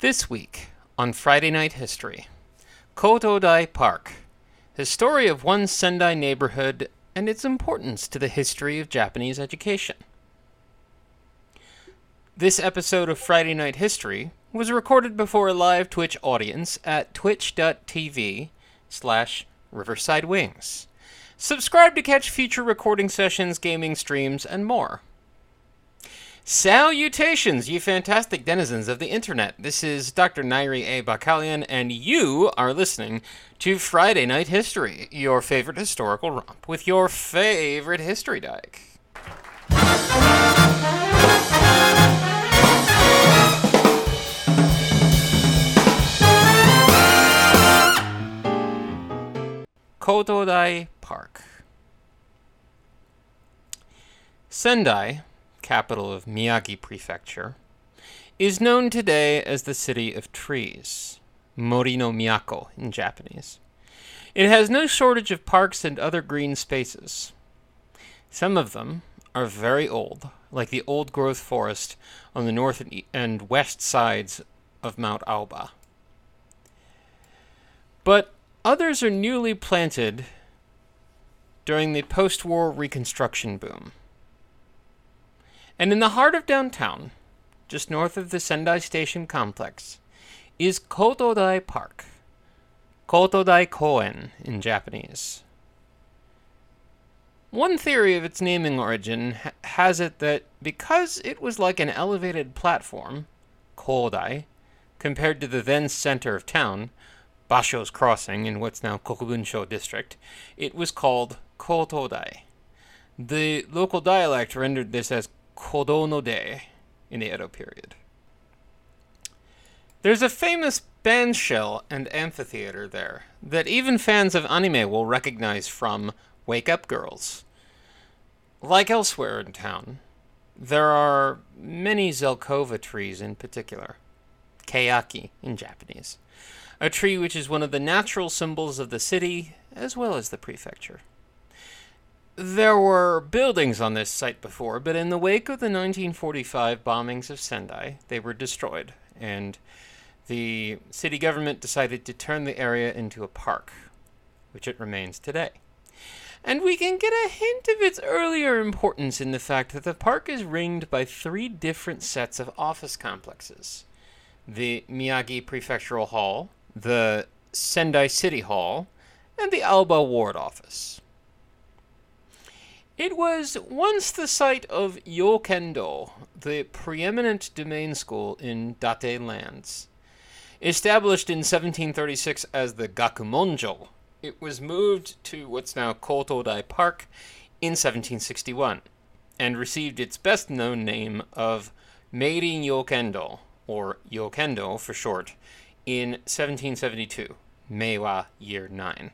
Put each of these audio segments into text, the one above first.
This week on Friday Night History, Kotodai Park, the story of one Sendai neighborhood and its importance to the history of Japanese education. This episode of Friday Night History was recorded before a live Twitch audience at twitch.tv slash Riverside Wings. Subscribe to catch future recording sessions, gaming streams, and more. Salutations, you fantastic denizens of the internet. This is Dr. Nairi A. Bakalian, and you are listening to Friday Night History, your favorite historical romp with your favorite history dyke. Kotodai Park. Sendai, capital of Miyagi Prefecture, is known today as the City of Trees, Mori no Miyako in Japanese. It has no shortage of parks and other green spaces. Some of them are very old, like the old growth forest on the north and west sides of Mount Aoba. But Others are newly planted during the post war reconstruction boom. And in the heart of downtown, just north of the Sendai Station complex, is Kotodai Park. Kotodai Koen in Japanese. One theory of its naming origin ha- has it that because it was like an elevated platform, Kodai, compared to the then center of town, Basho's Crossing in what's now Kokubuncho District, it was called Kotodai. The local dialect rendered this as Kodono-de in the Edo period. There's a famous bandshell and amphitheater there that even fans of anime will recognize from Wake Up Girls. Like elsewhere in town, there are many Zelkova trees in particular, Keyaki in Japanese a tree which is one of the natural symbols of the city as well as the prefecture. There were buildings on this site before, but in the wake of the 1945 bombings of Sendai, they were destroyed, and the city government decided to turn the area into a park, which it remains today. And we can get a hint of its earlier importance in the fact that the park is ringed by three different sets of office complexes the Miyagi Prefectural Hall, the Sendai City Hall, and the Aoba Ward Office. It was once the site of Yokendo, the preeminent domain school in Date lands. Established in 1736 as the Gakumonjo, it was moved to what's now Kotodai Park in 1761 and received its best known name of Meirin Yokendo, or Yokendo for short, in 1772, Meiwa Year 9.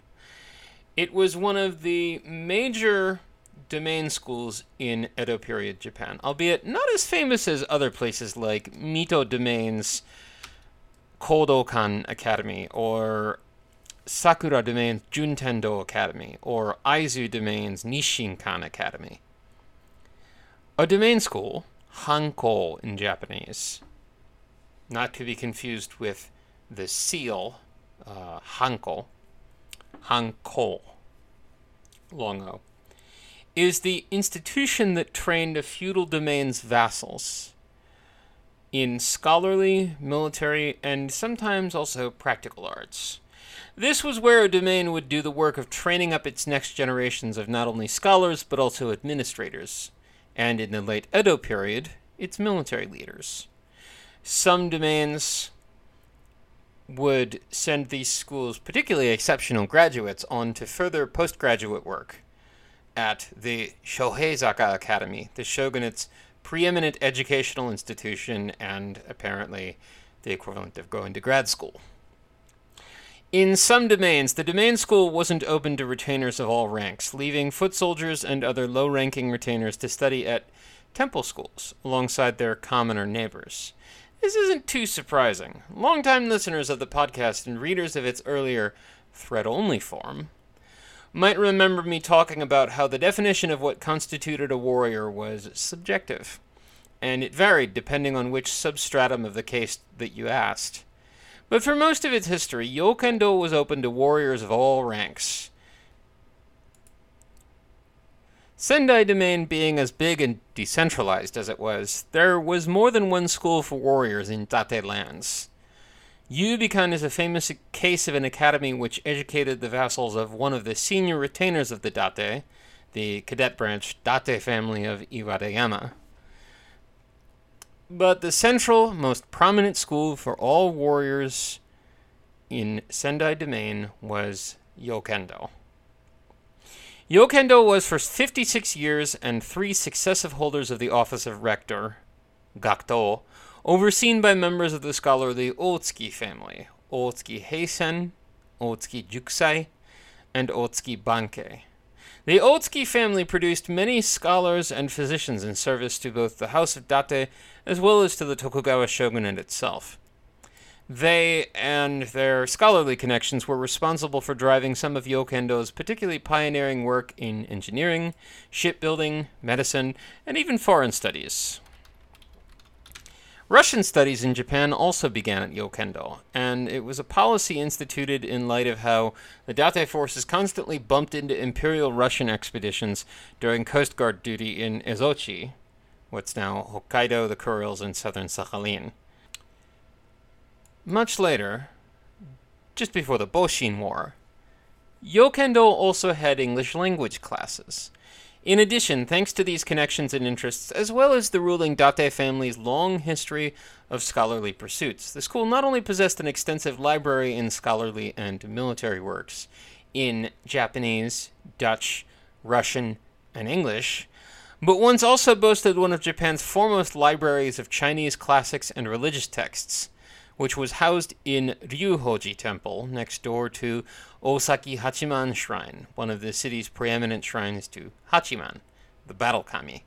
It was one of the major domain schools in Edo period Japan, albeit not as famous as other places like Mito Domain's Kodokan Academy or Sakura Domain's Juntendo Academy or Aizu Domain's Nishinkan Academy. A domain school, Hanko in Japanese, not to be confused with the seal, uh, Hanko, Hanko, Longo, is the institution that trained a feudal domain's vassals in scholarly, military, and sometimes also practical arts. This was where a domain would do the work of training up its next generations of not only scholars but also administrators, and in the late Edo period, its military leaders. Some domains would send these schools, particularly exceptional graduates, on to further postgraduate work at the Shoheizaka Academy, the shogunate's preeminent educational institution and apparently the equivalent of going to grad school. In some domains, the domain school wasn't open to retainers of all ranks, leaving foot soldiers and other low ranking retainers to study at temple schools alongside their commoner neighbors. This isn't too surprising. Longtime listeners of the podcast and readers of its earlier thread only form might remember me talking about how the definition of what constituted a warrior was subjective, and it varied depending on which substratum of the case that you asked. But for most of its history, Yokendo was open to warriors of all ranks. Sendai Domain being as big and decentralized as it was, there was more than one school for warriors in Date lands. Yubikan is a famous case of an academy which educated the vassals of one of the senior retainers of the Date, the cadet branch Date family of Iwadeyama. But the central, most prominent school for all warriors in Sendai Domain was Yokendo. Yokendo was for 56 years and three successive holders of the office of rector, Gakto, overseen by members of the scholarly Otsuki family, Otsuki Heisen, Otsuki Jukusai, and Otsuki Bankei—the Otsuki family produced many scholars and physicians in service to both the House of Date as well as to the Tokugawa shogunate itself. They and their scholarly connections were responsible for driving some of Yokendo's particularly pioneering work in engineering, shipbuilding, medicine, and even foreign studies. Russian studies in Japan also began at Yokendo, and it was a policy instituted in light of how the Date forces constantly bumped into Imperial Russian expeditions during Coast Guard duty in Ezochi, what's now Hokkaido, the Kurils, and southern Sakhalin. Much later, just before the Boshin War, Yokendo also had English language classes. In addition, thanks to these connections and interests, as well as the ruling Date family's long history of scholarly pursuits, the school not only possessed an extensive library in scholarly and military works in Japanese, Dutch, Russian, and English, but once also boasted one of Japan's foremost libraries of Chinese classics and religious texts, which was housed in Ryuhoji Temple next door to Osaki Hachiman Shrine, one of the city's preeminent shrines to Hachiman, the battle kami.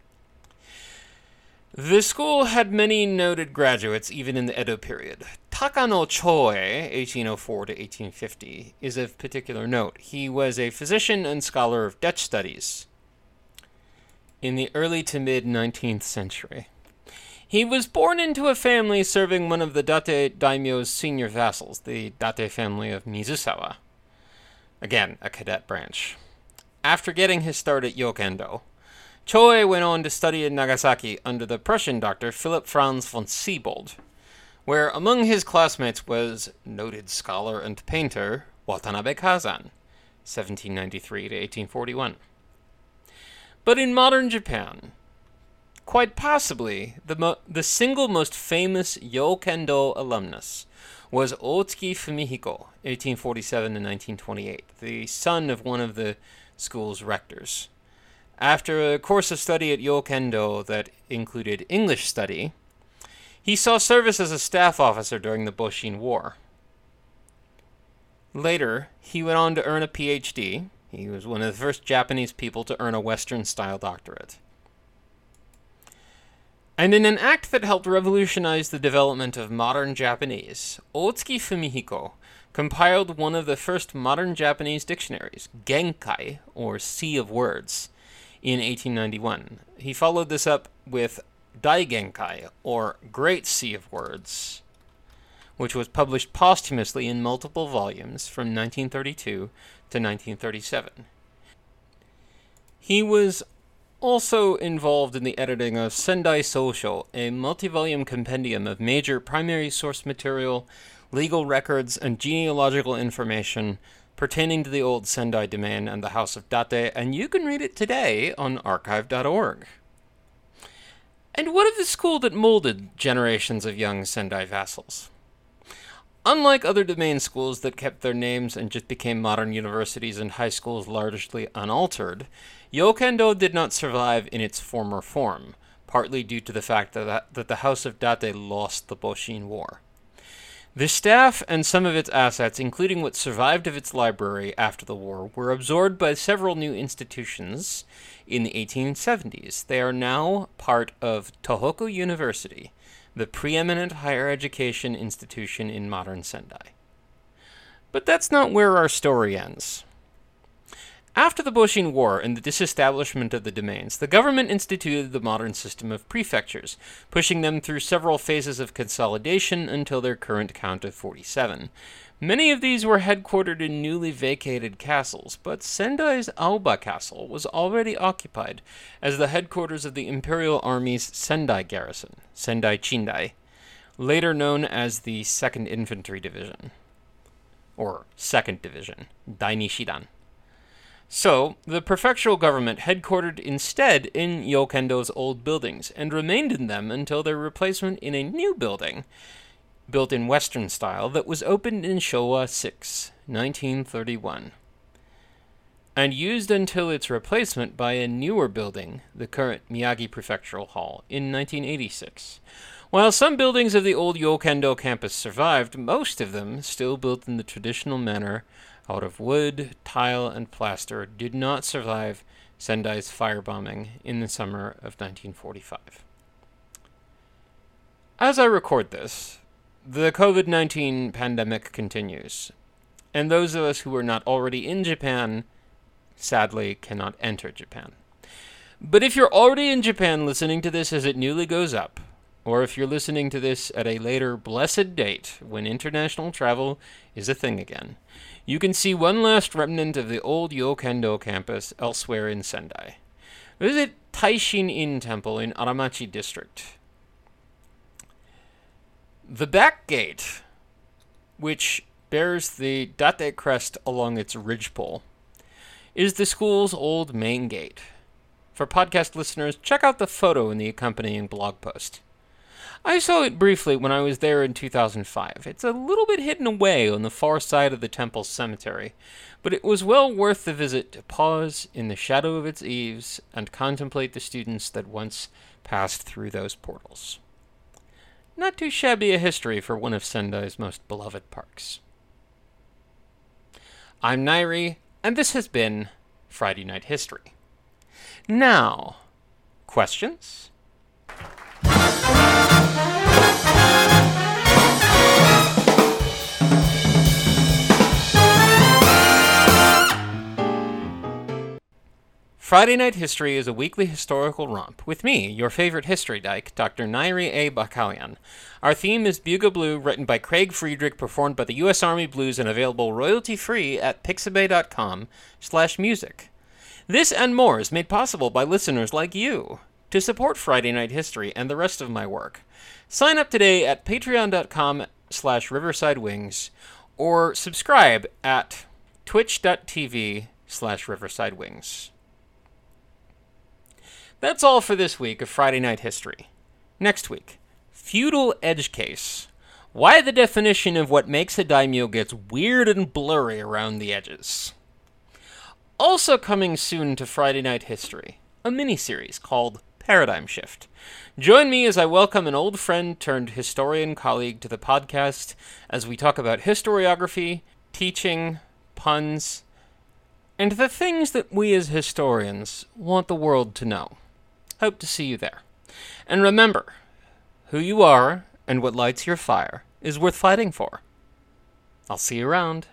The school had many noted graduates even in the Edo period. Takano Choei, 1804 to 1850, is of particular note. He was a physician and scholar of Dutch studies in the early to mid 19th century. He was born into a family serving one of the Date daimyo's senior vassals, the Date family of Mizusawa. Again, a cadet branch. After getting his start at Yokendo, Choei went on to study in Nagasaki under the Prussian doctor Philip Franz von Siebold, where among his classmates was noted scholar and painter Watanabe Kazan, 1793 to 1841. But in modern Japan, Quite possibly, the, mo- the single most famous Yokendo alumnus was Otsuki Fumihiko, 1847 to 1928, the son of one of the school's rectors. After a course of study at Yokendo that included English study, he saw service as a staff officer during the Boshin War. Later, he went on to earn a PhD. He was one of the first Japanese people to earn a Western style doctorate. And in an act that helped revolutionize the development of modern Japanese, Otsuki Fumihiko compiled one of the first modern Japanese dictionaries, Genkai, or Sea of Words, in 1891. He followed this up with Daigenkai, or Great Sea of Words, which was published posthumously in multiple volumes from 1932 to 1937. He was also involved in the editing of Sendai Sosho, a multi-volume compendium of major primary source material, legal records, and genealogical information pertaining to the old Sendai domain and the House of Date, and you can read it today on archive.org. And what of the school that molded generations of young Sendai vassals? Unlike other domain schools that kept their names and just became modern universities and high schools largely unaltered, Yokendo did not survive in its former form, partly due to the fact that, that the House of Date lost the Boshin War. The staff and some of its assets, including what survived of its library after the war, were absorbed by several new institutions in the 1870s. They are now part of Tohoku University, the preeminent higher education institution in modern Sendai. But that's not where our story ends. After the Boshin War and the disestablishment of the domains, the government instituted the modern system of prefectures, pushing them through several phases of consolidation until their current count of 47. Many of these were headquartered in newly vacated castles, but Sendai's Aoba Castle was already occupied as the headquarters of the Imperial Army's Sendai garrison, Sendai Chindai, later known as the 2nd Infantry Division, or 2nd Division, Dainishidan. So, the prefectural government headquartered instead in Yokendo's old buildings and remained in them until their replacement in a new building, built in Western style, that was opened in Showa 6, 1931, and used until its replacement by a newer building, the current Miyagi Prefectural Hall, in 1986. While some buildings of the old Yokendo campus survived, most of them, still built in the traditional manner, out of wood, tile, and plaster did not survive Sendai's firebombing in the summer of 1945. As I record this, the COVID 19 pandemic continues, and those of us who are not already in Japan sadly cannot enter Japan. But if you're already in Japan listening to this as it newly goes up, or if you're listening to this at a later blessed date when international travel is a thing again, you can see one last remnant of the old Yokendo campus elsewhere in Sendai. Visit Taishin In Temple in Aramachi District. The back gate, which bears the Date crest along its ridgepole, is the school's old main gate. For podcast listeners, check out the photo in the accompanying blog post. I saw it briefly when I was there in 2005. It's a little bit hidden away on the far side of the temple's cemetery, but it was well worth the visit to pause in the shadow of its eaves and contemplate the students that once passed through those portals. Not too shabby a history for one of Sendai's most beloved parks. I'm Nairi, and this has been Friday Night History. Now, questions? Friday Night History is a weekly historical romp with me, your favorite history dyke, Dr. Nairi A. Bakalian. Our theme is Bugle Blue, written by Craig Friedrich, performed by the U.S. Army Blues, and available royalty-free at pixabay.com slash music. This and more is made possible by listeners like you. To support Friday Night History and the rest of my work, sign up today at patreon.com slash riversidewings or subscribe at twitch.tv slash riversidewings. That's all for this week of Friday Night History. Next week, Feudal Edge Case. Why the definition of what makes a daimyo gets weird and blurry around the edges. Also coming soon to Friday Night History, a mini-series called Paradigm Shift. Join me as I welcome an old friend turned historian colleague to the podcast as we talk about historiography, teaching, puns, and the things that we as historians want the world to know. Hope to see you there. And remember, who you are and what lights your fire is worth fighting for. I'll see you around.